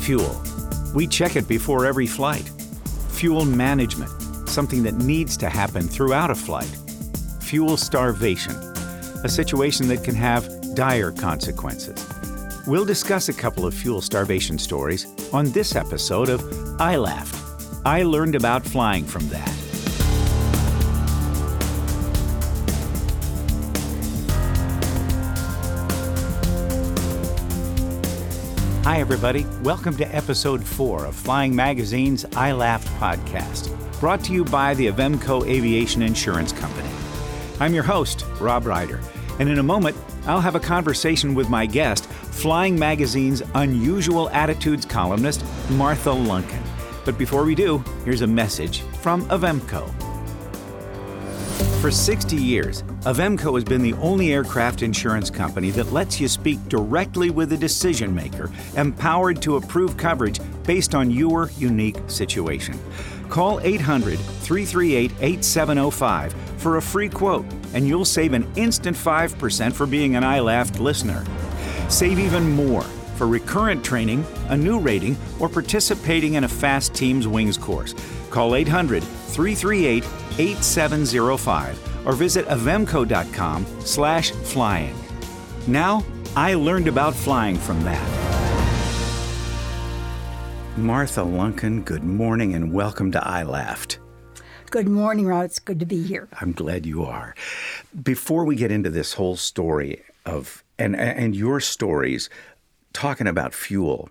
Fuel. We check it before every flight. Fuel management, something that needs to happen throughout a flight. Fuel starvation, a situation that can have dire consequences. We'll discuss a couple of fuel starvation stories on this episode of I Laughed. I learned about flying from that. Hi, everybody. Welcome to episode four of Flying Magazine's I Laughed podcast, brought to you by the Avemco Aviation Insurance Company. I'm your host, Rob Reider, and in a moment, I'll have a conversation with my guest, Flying Magazine's Unusual Attitudes columnist, Martha Lunken. But before we do, here's a message from Avemco. For 60 years, Avemco has been the only aircraft insurance company that lets you speak directly with a decision maker, empowered to approve coverage based on your unique situation. Call 800 338 8705 for a free quote, and you'll save an instant 5% for being an I listener. Save even more for recurrent training, a new rating, or participating in a FAASTeam's Wings course. Call 800 338 8705 or visit avemco.com slash flying. Now, I learned about flying from that. Martha Lunken, good morning and welcome to I Laughed. Good morning, Rod. It's good to be here. I'm glad you are. Before we get into this whole story of and and your stories talking about fuel,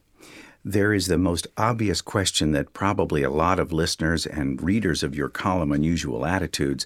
there is the most obvious question that probably a lot of listeners and readers of your column Unusual Attitudes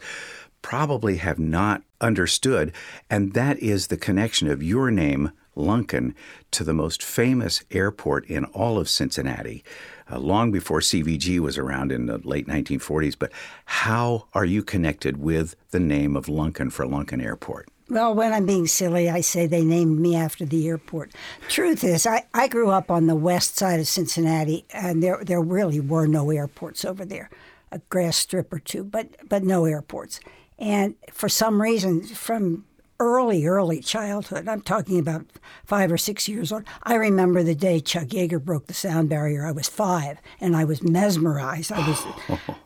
probably have not understood, and that is the connection of your name, Lunken, to the most famous airport in all of Cincinnati, uh, long before CVG was around in the late 1940s. But how are you connected with the name of Lunken for Lunken Airport? Well, when I'm being silly, I say they named me after the airport. Truth is, I, I grew up on the west side of Cincinnati, and there there really were no airports over there, a grass strip or two, but but no airports. And for some reason, from early, early childhood, I'm talking about five or six years old, I remember the day Chuck Yeager broke the sound barrier. I was five, and I was mesmerized. I was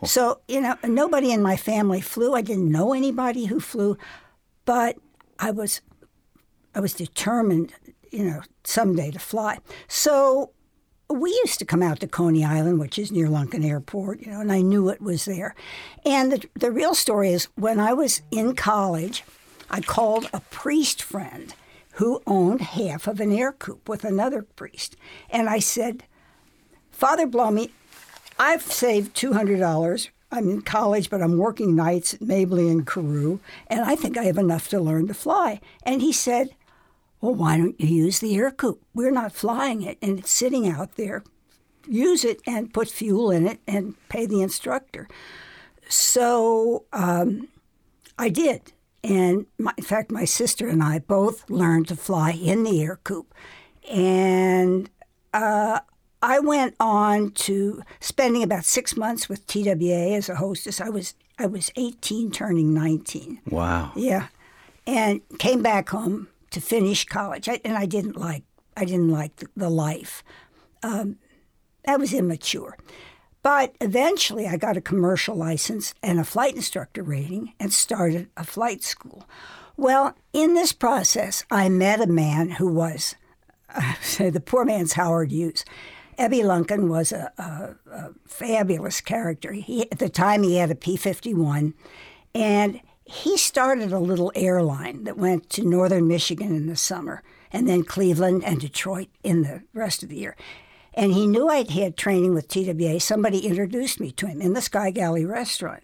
so you know nobody in my family flew. I didn't know anybody who flew, but I was I was determined, you know, someday to fly. So we used to come out to Coney Island, which is near Lunken Airport, you know, and I knew it was there. And the, the real story is when I was in college, I called a priest friend who owned half of an Ercoupe with another priest. And I said, Father Blumey, I've saved $200 I'm in college, but I'm working nights at Mabley and Carew, and I think I have enough to learn to fly. And he said, Well, why don't you use the Ercoupe? We're not flying it, and it's sitting out there. Use it and put fuel in it and pay the instructor. So um, I did. And my, in fact, my sister and I both learned to fly in the Ercoupe. And uh, I went on to spending about six months with TWA as a hostess. I was I was 18, turning 19. Wow. Yeah, and came back home to finish college. I, and I didn't like I didn't like the, the life. Um, I was immature. But eventually, I got a commercial license and a flight instructor rating and started a flight school. Well, in this process, I met a man who was, I say, the poor man's Howard Hughes. Ebby Lunken was a, a, a fabulous character. He, at the time, he had a P 51, and he started a little airline that went to northern Michigan in the summer, and then Cleveland and Detroit in the rest of the year. And he knew I'd had training with TWA. Somebody introduced me to him in the Sky Galley restaurant.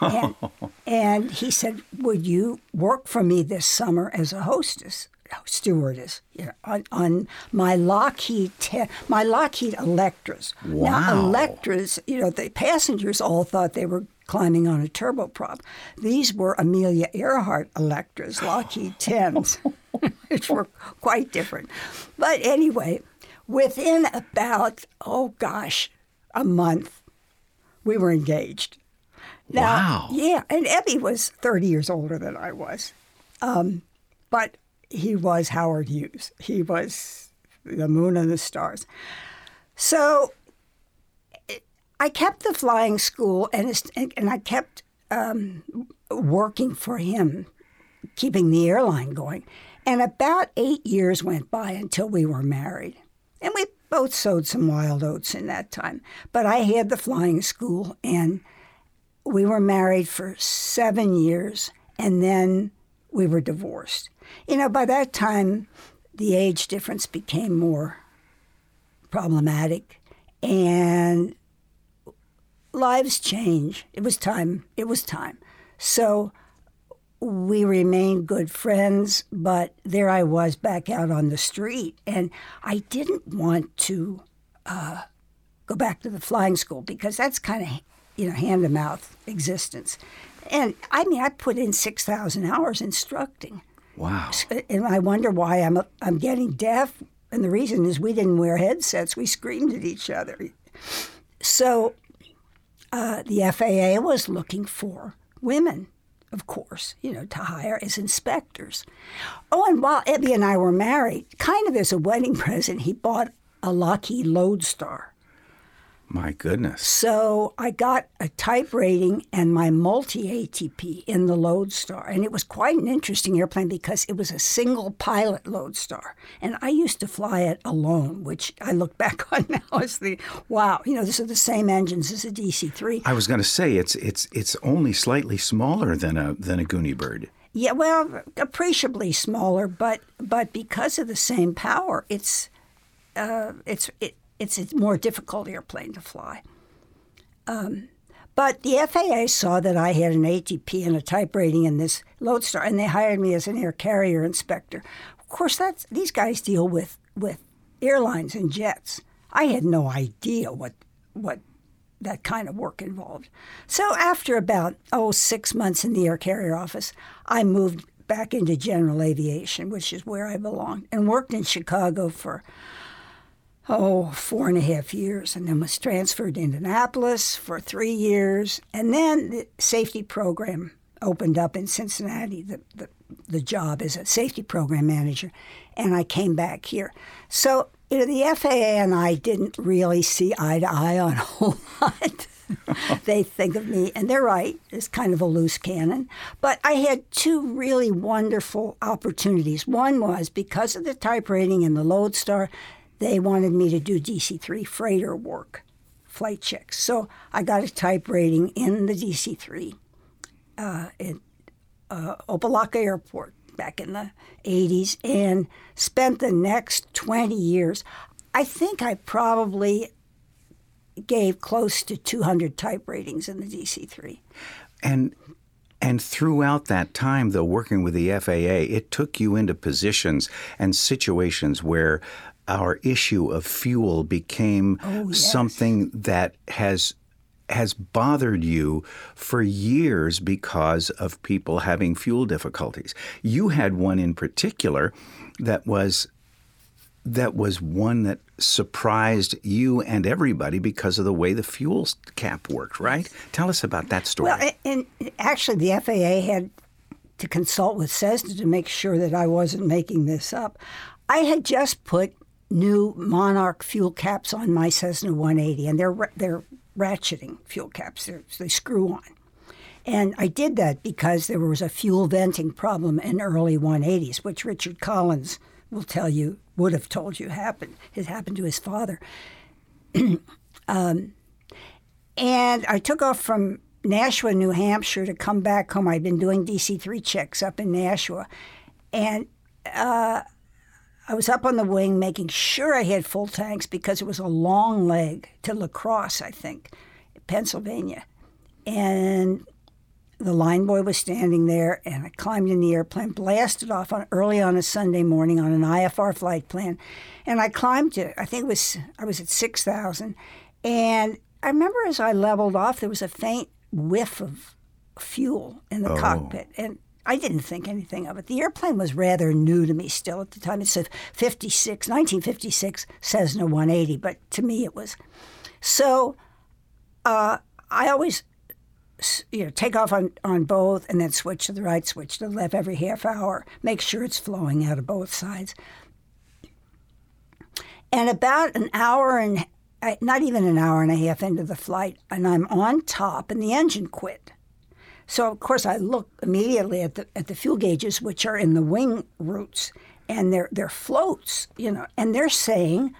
And, and he said, Would you work for me this summer as a hostess? stewardess you know, on, on my Lockheed te- my Lockheed Electras. Wow. Now Electras, you know, the passengers all thought they were climbing on a turboprop. These were Amelia Earhart Electras, Lockheed 10s, which were quite different. But anyway, within about oh gosh, a month, we were engaged. Now, wow. Yeah, and Ebby was 30 years older than I was. Um, but he was Howard Hughes. He was the moon and the stars. So I kept the flying school and, and I kept um, working for him, keeping the airline going. And about eight years went by until we were married. And we both sowed some wild oats in that time. But I had the flying school, and we were married for seven years, and then we were divorced. You know, by that time, the age difference became more problematic, and lives change. It was time. It was time. So we remained good friends, but there I was back out on the street, and I didn't want to uh, go back to the flying school because that's kind of you know hand to mouth existence. And I mean, I put in six thousand hours instructing. Wow! And I wonder why I'm I'm getting deaf, and the reason is we didn't wear headsets. We screamed at each other. So uh, the FAA was looking for women of course, you know, to hire as inspectors. Oh, and while Ebby and I were married, kind of as a wedding present, he bought a Lockheed Lodestar. My goodness. So I got a type rating and my multi ATP in the Lodestar. And it was quite an interesting airplane because it was a single pilot Lodestar. And I used to fly it alone, which I look back on now as the wow, you know, these are the same engines as a DC 3. I was going to say it's it's it's only slightly smaller than a than a Gooney bird. Yeah, well, appreciably smaller, but but because of the same power, it's uh, it's it, it's a more difficult airplane to fly. Um, but the FAA saw that I had an ATP and a type rating in this Lodestar, and they hired me as an air carrier inspector. Of course, that's these guys deal with with airlines and jets. I had no idea what what that kind of work involved. So after about oh six months in the air carrier office, I moved back into general aviation, which is where I belonged, and worked in Chicago for oh, four and a half years, and then was transferred to Indianapolis for three years. And then the safety program opened up in Cincinnati, the, the, the job as a safety program manager, and I came back here. So, you know, the FAA and I didn't really see eye to eye on a whole lot. they think of me, and they're right, it's kind of a loose cannon. But I had two really wonderful opportunities. One was because of the type rating and the Lodestar, they wanted me to do DC 3 freighter work, flight checks. So I got a type rating in the DC 3 uh, at uh, Opa-locka Airport back in the 80s and spent the next 20 years. I think I probably gave close to 200 type ratings in the DC 3. And and throughout that time, though, working with the FAA, it took you into positions and situations where our issue of fuel became oh, yes. something that has has bothered you for years because of people having fuel difficulties. You had one in particular that was that was one that surprised you and everybody because of the way the fuel cap worked, right? Tell us about that story. Well, and actually the FAA had to consult with Cessna to make sure that I wasn't making this up. I had just put new Monarch fuel caps on my Cessna 180, and they're they're ratcheting fuel caps. They're, they screw on. And I did that because there was a fuel venting problem in early 180s, which Richard Collins will tell you would have told you happened. It happened to his father. um, and I took off from Nashua, New Hampshire, to come back home. I'd been doing DC three checks up in Nashua, and uh, I was up on the wing making sure I had full tanks because it was a long leg to La Crosse, I think, Pennsylvania. And the line boy was standing there, and I climbed in the airplane, blasted off on, early on a Sunday morning on an IFR flight plan, and I climbed to I think it was I was at six thousand, and I remember as I leveled off, there was a faint whiff of fuel in the oh. cockpit, and I didn't think anything of it. The airplane was rather new to me still at the time. It's a 56, 1956 Cessna 180, but to me it was. So uh, I always you know, take off on, on both and then switch to the right, switch to the left every half hour, make sure it's flowing out of both sides. And about an hour and not even an hour and a half into the flight, and I'm on top, and the engine quit. So of course I look immediately at the at the fuel gauges, which are in the wing roots, and they're they're floats, you know, and they're saying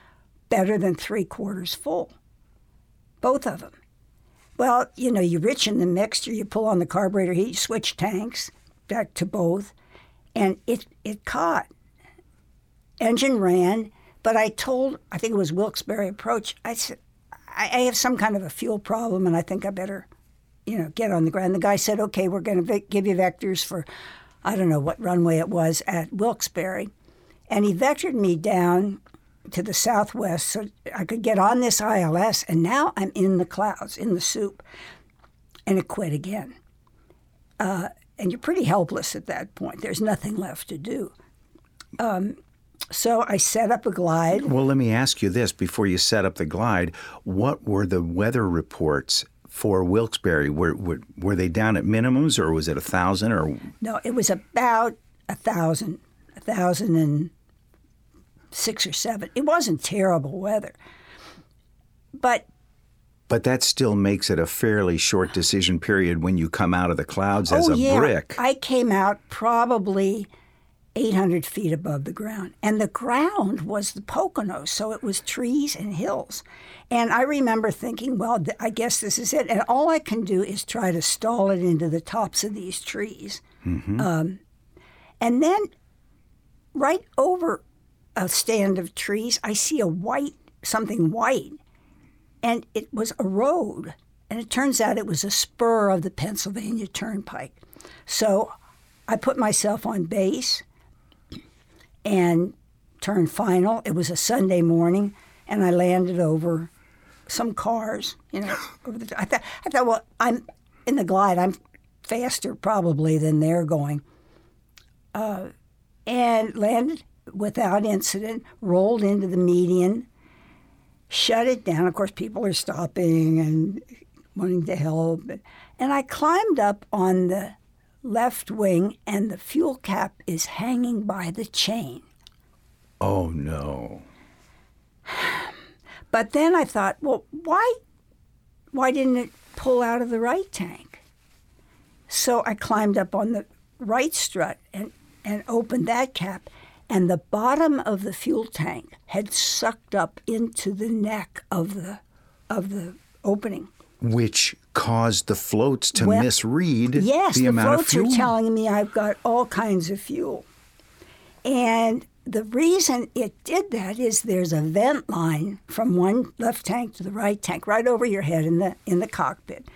better than three quarters full. Both of them. Well, you know, you rich in the mixture, you pull on the carburetor heat, switch tanks back to both, and it it caught. Engine ran, but I told I think it was Wilkes-Barre approach. I said I have some kind of a fuel problem, and I think I better you know, get on the ground. The guy said, okay, we're going to give you vectors for, I don't know what runway it was at Wilkes-Barre. And he vectored me down to the southwest so I could get on this ILS. And now I'm in the clouds, in the soup. And it quit again. Uh, and you're pretty helpless at that point. There's nothing left to do. Um, so I set up a glide. Well, let me ask you this before you set up the glide. What were the weather reports for Wilkes-Barre? Were, were, were they down at minimums, or was it a thousand? Or no, it was about a thousand, a thousand and six or seven. It wasn't terrible weather, but but that still makes it a fairly short decision period when you come out of the clouds oh, as a yeah. brick. I came out probably 800 feet above the ground. And the ground was the Poconos, so it was trees and hills. And I remember thinking, well, I guess this is it. And all I can do is try to stall it into the tops of these trees. Mm-hmm. Um, and then right over a stand of trees, I see a white, something white. And it was a road. And it turns out it was a spur of the Pennsylvania Turnpike. So I put myself on base and turned final. It was a Sunday morning, and I landed over some cars. You know, over the, I thought, I thought, well, I'm in the glide. I'm faster probably than they're going, uh, and landed without incident. Rolled into the median, shut it down. Of course, people are stopping and wanting to help, and I climbed up on the left wing, and the fuel cap is hanging by the chain. Oh, no. But then I thought, well, why, why didn't it pull out of the right tank? So I climbed up on the right strut and, and opened that cap, and the bottom of the fuel tank had sucked up into the neck of the, of the opening which caused the floats to well, misread yes, the, the amount of fuel. Yes, the floats are telling me I've got all kinds of fuel. And the reason it did that is there's a vent line from one left tank to the right tank, right over your head in the in the cockpit.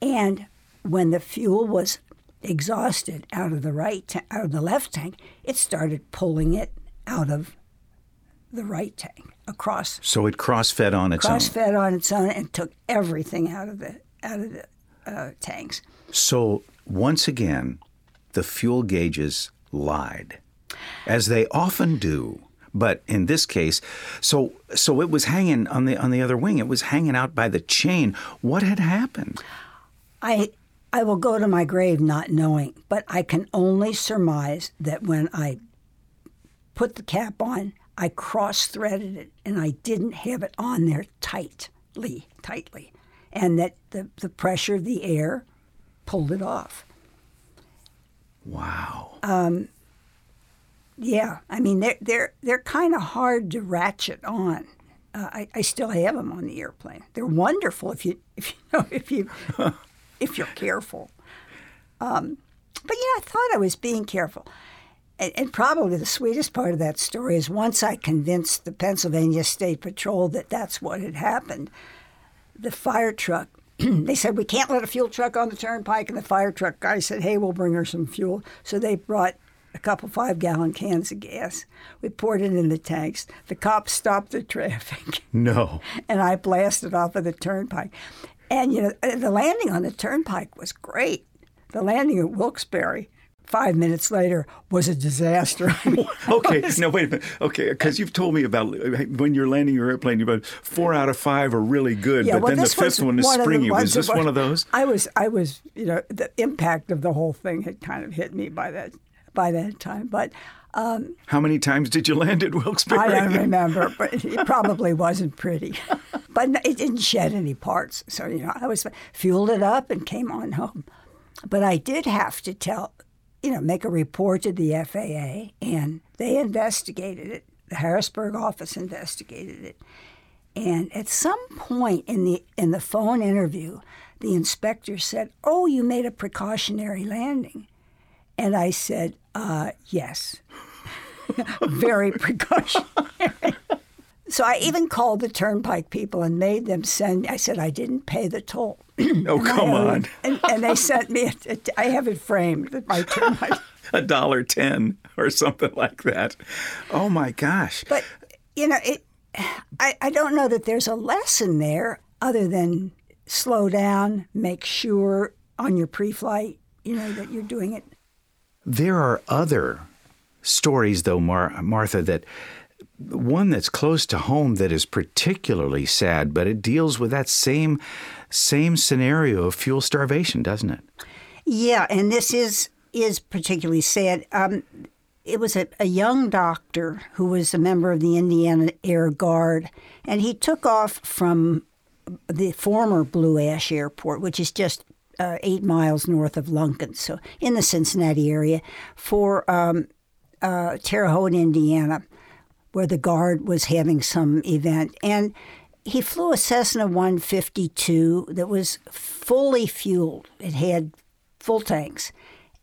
And when the fuel was exhausted out of the right ta- out of the left tank, it started pulling it out of the right tank across. So it cross-fed on its own. cross-fed on its own and took everything out of the out of the uh, tanks. So once again, the fuel gauges lied, as they often do. But in this case, so so it was hanging on the on the other wing. It was hanging out by the chain. What had happened? I I will go to my grave not knowing, but I can only surmise that when I put the cap on, I cross threaded it and I didn't have it on there tightly, tightly, and that the, the pressure of the air pulled it off. Wow. Um, yeah, I mean they're they're they're kind of hard to ratchet on. Uh, I, I still have them on the airplane. They're wonderful if you if you know if you if you're careful. Um, but you know, I thought I was being careful. And, and probably the sweetest part of that story is once I convinced the Pennsylvania State Patrol that that's what had happened, the fire truck, they said, We can't let a fuel truck on the turnpike. And the fire truck guy said, Hey, we'll bring her some fuel. So they brought a couple five gallon cans of gas. We poured it in the tanks. The cops stopped the traffic. No. and I blasted off of the turnpike. And, you know, the landing on the turnpike was great. The landing at Wilkes-Barre five minutes later was a disaster. okay, no, wait a minute. Okay, because you've told me about when you're landing your airplane, you about four out of five are really good, yeah, but well, then the fifth one is springy. Was this one of those? I was, I was, you know, the impact of the whole thing had kind of hit me by that, by that time. But um, how many times did you land at Wilkes-Barre? I don't remember, but it probably wasn't pretty. but it didn't shed any parts. So you know, I was fueled it up and came on home. But I did have to tell, you know, make a report to the FAA, and they investigated it. The Harrisburg office investigated it, and at some point in the in the phone interview, the inspector said, "Oh, you made a precautionary landing," and I said, uh, "Yes." very precautionary. so I even called the turnpike people and made them send. I said I didn't pay the toll. oh come on! And, and, they sent me. A, a, I have it framed. My turnpike. a dollar ten or something like that. Oh my gosh! But you know, it. I, I don't know that there's a lesson there other than slow down, make sure on your pre-flight, you know, that you're doing it. There are other stories, though, Mar- Martha, that one that's close to home that is particularly sad, but it deals with that same same scenario of fuel starvation, doesn't it? Yeah, and this is is particularly sad. Um, it was a, a, young doctor who was a member of the Indiana Air Guard, and he took off from the former Blue Ash Airport, which is just uh, eight miles north of Lunken, so in the Cincinnati area, for um, uh, Terre Haute, Indiana, where the Guard was having some event. And he flew a Cessna 152 that was fully fueled. It had full tanks.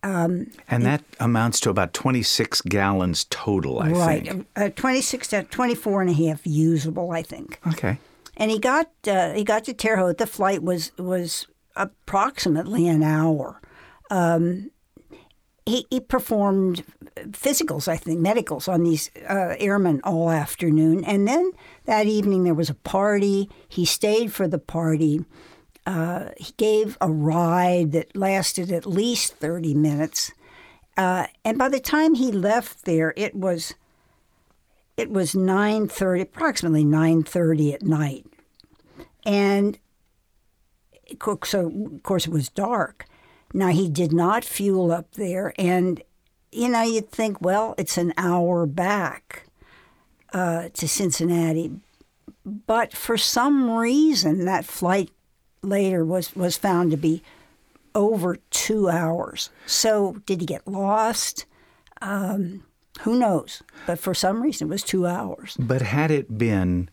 Um, and that and, amounts to about 26 gallons total, I right, think. Right, uh, 26 to 24 and a half usable, I think. Okay. And he got uh, he got to Terre Haute. The flight was was approximately an hour. Um, he, he performed physicals, I think, medicals on these uh, airmen all afternoon. And then that evening there was a party. He stayed for the party. Uh, he gave a ride that lasted at least 30 minutes. Uh, and by the time he left there, it was it was 9:30, approximately 9:30 at night. And so of course it was dark. Now, he did not fuel up there, and you know, you'd think, well, it's an hour back uh, to Cincinnati. But for some reason, that flight later was, was found to be over two hours. So, did he get lost? Um, who knows? But for some reason, it was two hours. But had it been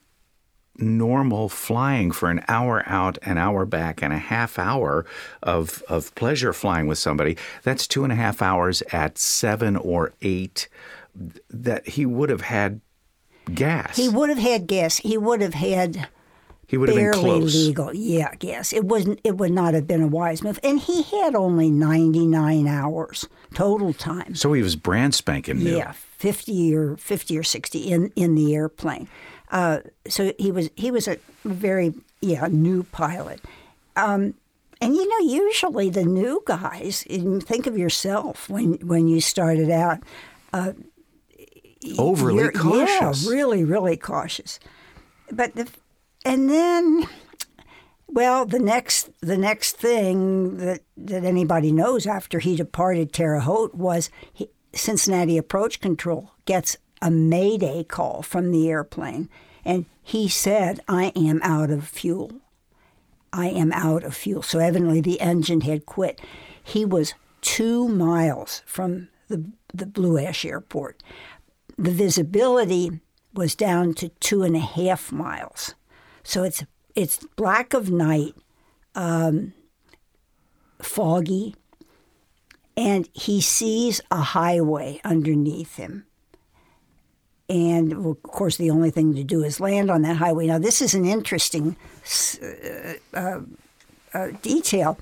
normal flying for an hour out, an hour back, and a half hour of, of pleasure flying with somebody, that's two and a half hours at seven or eight that he would have had gas. He would have had gas. He would have had he would have barely been close. legal. Yeah, gas. It wasn't. It would not have been a wise move. And he had only ninety nine hours total time. So he was brand spanking new. Yeah, fifty or fifty or sixty in in the airplane. Uh, so he was he was a very yeah new pilot. Um, and you know, usually the new guys, think of yourself when when you started out. Uh, Overly cautious. Yeah, really, really cautious. But the, and then, well, the next the next thing that that anybody knows after he departed Terre Haute was he, Cincinnati Approach Control gets a mayday call from the airplane. And he said, I am out of fuel. I am out of fuel. So evidently the engine had quit. He was two miles from the, the Blue Ash Airport. The visibility was down to two and a half miles. So it's it's black of night, um, foggy, and he sees a highway underneath him. And of course, the only thing to do is land on that highway. Now, this is an interesting uh, uh, uh, detail.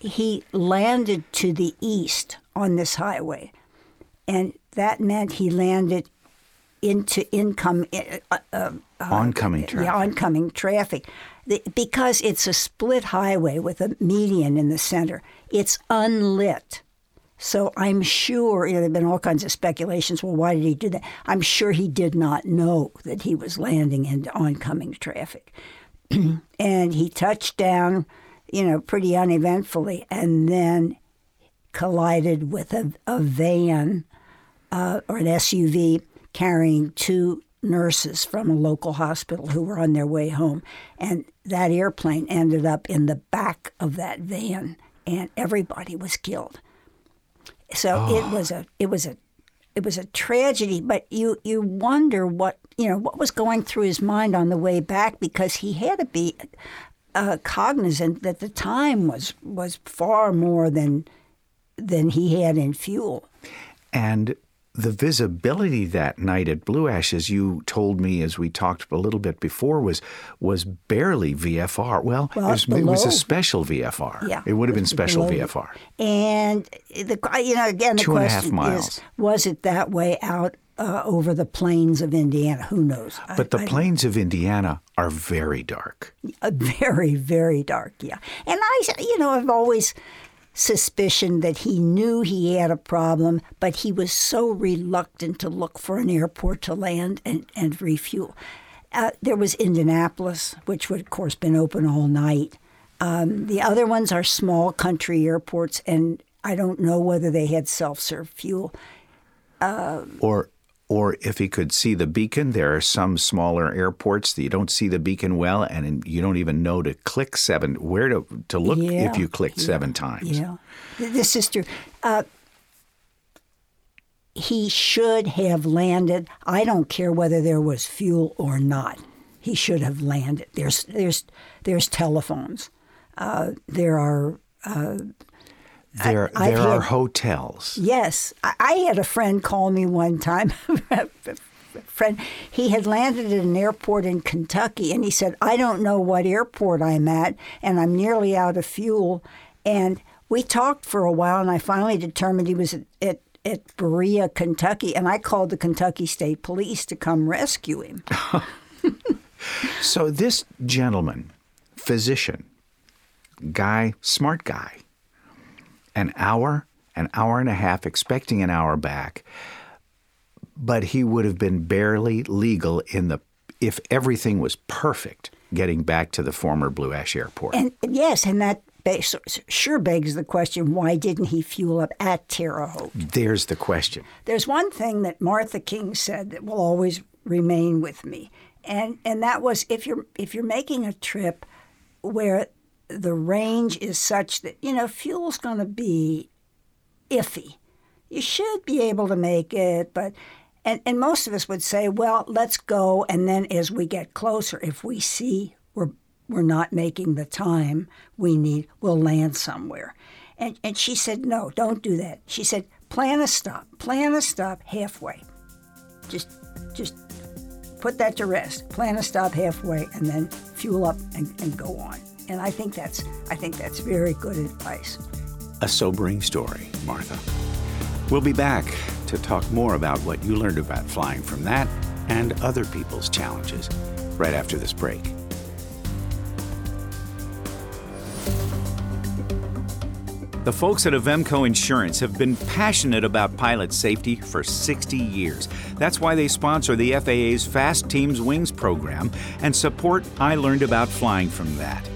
He landed to the east on this highway, and that meant he landed into income uh, uh, uh, oncoming traffic. Yeah, oncoming traffic, the, because it's a split highway with a median in the center. It's unlit. So I'm sure, you know, there have been all kinds of speculations. Well, why did he do that? I'm sure he did not know that he was landing into oncoming traffic. and he touched down, you know, pretty uneventfully, and then collided with a, a van uh, or an SUV carrying two nurses from a local hospital who were on their way home. And that airplane ended up in the back of that van, and everybody was killed. So oh. it was a it was a it was a tragedy, but you you wonder what you know what was going through his mind on the way back because he had to be uh, cognizant that the time was was far more than than he had in fuel. And the visibility that night at Blue Ash, as you told me as we talked a little bit before, was was barely VFR. Well, well it, was, it, was, a special VFR. Yeah, it would have been special below. VFR. And the you know again the Two question is was it that way out uh, over the plains of Indiana? Who knows? But I, the I, plains of Indiana are very dark. Uh, very very dark. Yeah, and I you know I've always suspicion that he knew he had a problem, but he was so reluctant to look for an airport to land and, and refuel. Uh, there was Indianapolis, which would, of course, been open all night. Um, the other ones are small country airports, and I don't know whether they had self-serve fuel. Uh, or or if he could see the beacon, there are some smaller airports that you don't see the beacon well, and you don't even know to click seven where to to look yeah, if you click yeah, seven times. Yeah, this is true. Uh, he should have landed. I don't care whether there was fuel or not. He should have landed. There's there's there's telephones. Uh, there are uh, there, I, there are had, hotels. Yes, I, I, had a friend call me one time. friend, he had landed at an airport in Kentucky, and he said, "I don't know what airport I'm at, and I'm nearly out of fuel." And we talked for a while, and I finally determined he was at, at, at Berea, Kentucky, and I called the Kentucky State Police to come rescue him. so this gentleman, physician, guy, smart guy an hour, an hour and a half, expecting an hour back. But he would have been barely legal in the if everything was perfect getting back to the former Blue Ash Airport. And yes, and that sure begs the question why didn't he fuel up at Terre Haute? There's the question. There's one thing that Martha King said that will always remain with me. And and that was if you're if you're making a trip where the range is such that, you know, fuel's going to be iffy. You should be able to make it, but, and, and most of us would say, well, let's go. And then as we get closer, if we see we're, we're not making the time we need, we'll land somewhere. And, and she said, no, don't do that. She said, plan a stop, plan a stop halfway. Just, just put that to rest. Plan a stop halfway and then fuel up and, and go on. And I think that's I think that's very good advice. A sobering story, Martha. We'll be back to talk more about what you learned about flying from that and other people's challenges right after this break. The folks at Avemco Insurance have been passionate about pilot safety for 60 years. That's why they sponsor the FAA's FAASTeam's Wings program and support I Learned About Flying from that.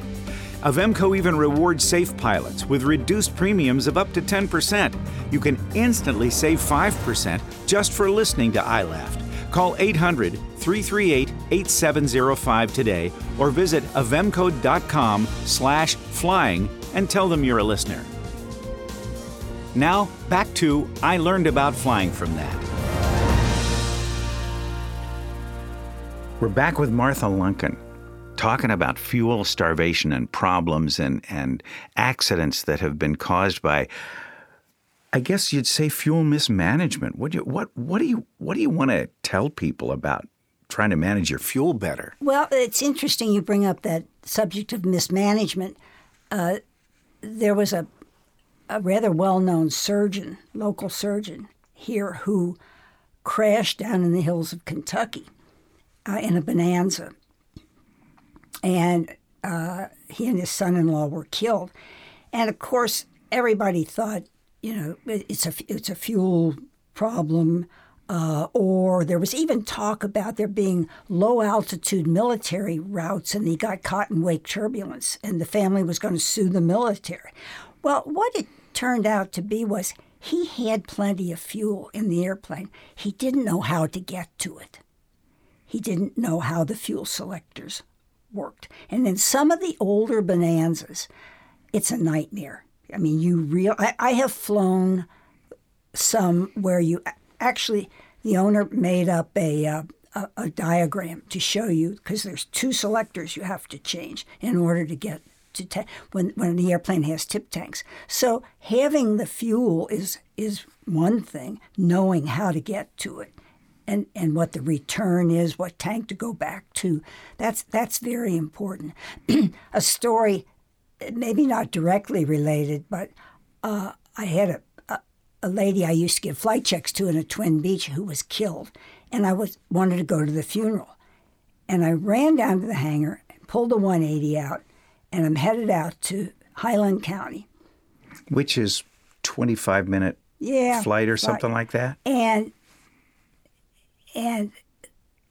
Avemco even rewards safe pilots with reduced premiums of up to 10%. You can instantly save 5% just for listening to iLaughed. Call 800 338 8705 today or visit avemco.com slash flying and tell them you're a listener. Now, back to I learned about flying from that. We're back with Martha Lunken talking about fuel starvation and problems and, and accidents that have been caused by I guess you'd say fuel mismanagement. What do you, what what do you what do you want to tell people about trying to manage your fuel better? Well, it's interesting you bring up that subject of mismanagement. Uh, there was a a rather well-known surgeon, local surgeon here, who crashed down in the hills of Kentucky uh, in a Bonanza, and uh, he and his son-in-law were killed. And of course, everybody thought, you know, it's a it's a fuel problem. Uh, or there was even talk about there being low altitude military routes, and he got caught in wake turbulence, and the family was going to sue the military. Well, what it turned out to be was he had plenty of fuel in the airplane. He didn't know how to get to it he didn't know how the fuel selectors worked. And then some of the older Bonanzas, it's a nightmare. I mean, you real. I, I have flown some where you actually the owner made up a uh, a, a diagram to show you because there's two selectors you have to change in order to get to ta- when when the airplane has tip tanks. So having the fuel is is one thing. Knowing how to get to it. And, and what the return is, what tank to go back to, that's that's very important. a story, maybe not directly related, but uh, I had a, a, a lady I used to give flight checks to in a Twin Beech who was killed, and I was wanted to go to the funeral, and I ran down to the hangar, pulled the 180 out, and I'm headed out to Highland County. Which is 25 minute yeah, flight or something like that? And and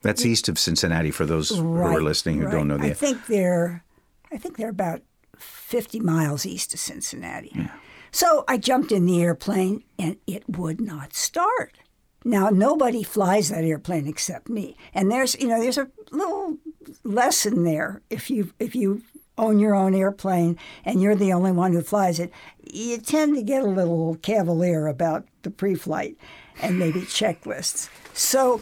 That's east of Cincinnati for those who are listening who right. don't know the I think they're I think they're about 50 miles east of Cincinnati. So I jumped in the airplane and it would not start. Now nobody flies that airplane except me. And there's you know there's a little lesson there if you if you own your own airplane and you're the only one who flies it, you tend to get a little cavalier about the pre-flight and maybe checklists. So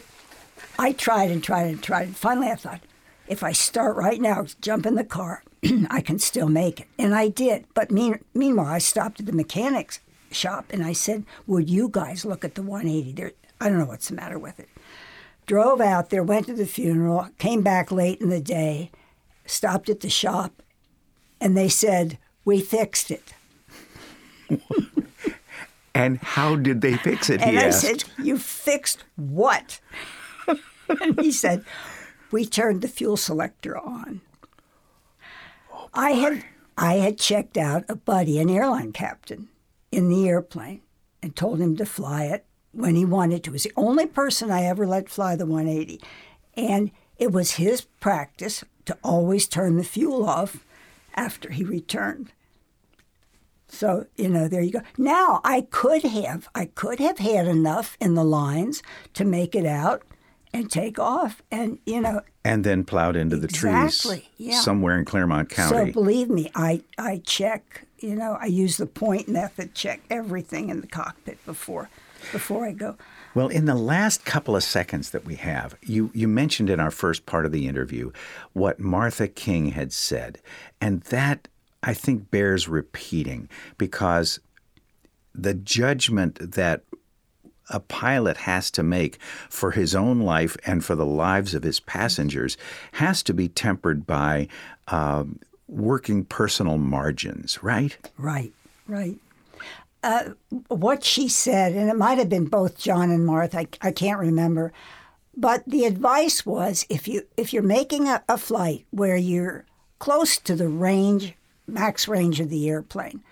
I tried and tried and tried. Finally, I thought, if I start right now, jump in the car, I can still make it. And I did. But mean, meanwhile, I stopped at the mechanics shop and I said, Would you guys look at the 180? There, I don't know what's the matter with it. Drove out there, went to the funeral, came back late in the day, stopped at the shop, and they said, We fixed it. And how did they fix it? And he I asked. said, You fixed what? And he said, We turned the fuel selector on. Oh, I had I had checked out a buddy, an airline captain, in the airplane and told him to fly it when he wanted to. It was the only person I ever let fly the 180. And it was his practice to always turn the fuel off after he returned. So, you know, there you go. Now I could have I could have had enough in the lines to make it out and take off. And, you know, and then plowed into the Exactly, trees yeah. somewhere in Clermont County. so believe me, I, I check, you know, I use the point method, check everything in the cockpit before before I go. Well, in the last couple of seconds that we have, you, you mentioned in our first part of the interview what Martha King had said. And that, I think, bears repeating because the judgment that a pilot has to make for his own life and for the lives of his passengers has to be tempered by um, working personal margins, right? Right, right. Uh, what she said, and it might have been both John and Martha, I, I can't remember, but the advice was if you if you're making a, a flight where you're close to the range, max range of the airplane,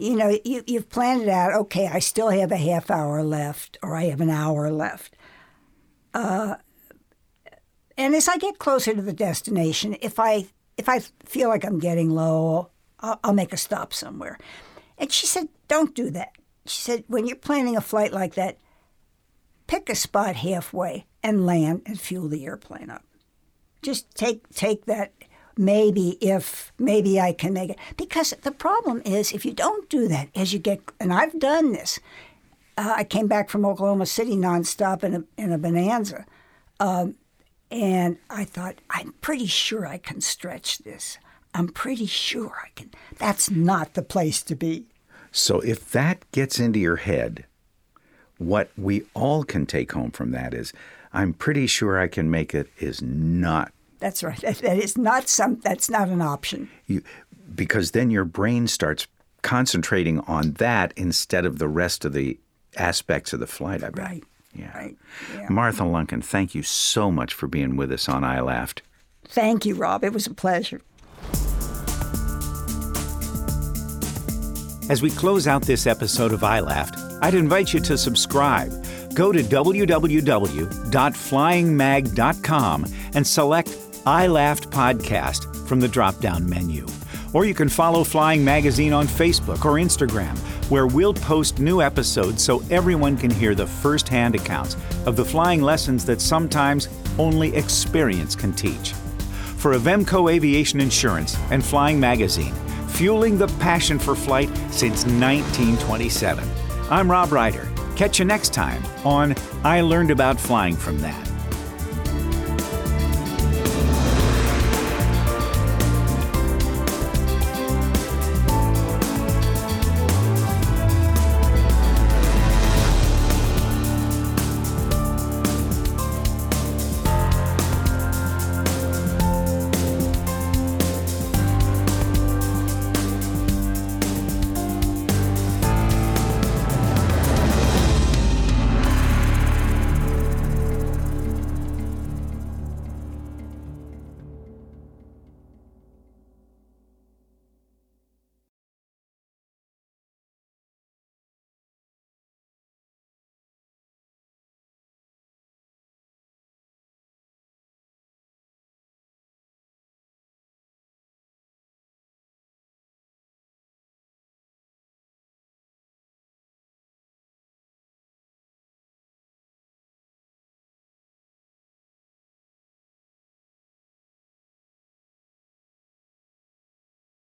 you know, you, you've planned it out. Okay, I still have a half hour left, or I have an hour left. Uh, and as I get closer to the destination, if I if I feel like I'm getting low, I'll, I'll make a stop somewhere. And she said, "Don't do that." She said, "When you're planning a flight like that, pick a spot halfway and land and fuel the airplane up. Just take take that." Maybe if maybe I can make it because the problem is if you don't do that as you get and I've done this. Uh, I came back from Oklahoma City nonstop in a in a Bonanza, um, and I thought I'm pretty sure I can stretch this. I'm pretty sure I can. That's not the place to be. So if that gets into your head, what we all can take home from that is I'm pretty sure I can make it is not That's right. That, that is not some. That's not an option. you because then your brain starts concentrating on that instead of the rest of the aspects of the flight, I bet. Right. Yeah. Right. Yeah. Martha Lunken, thank you so much for being with us on I Laughed. Thank you, Rob. It was a pleasure. As we close out this episode of I Laughed, I'd invite you to subscribe. Go to www.flyingmag.com and select I Laughed podcast from the drop down menu. Or you can follow Flying Magazine on Facebook or Instagram, where we'll post new episodes so everyone can hear the first hand accounts of the flying lessons that sometimes only experience can teach. For Avemco Aviation Insurance and Flying Magazine, fueling the passion for flight since 1927. I'm Rob Reider. Catch you next time on I Learned About Flying from That.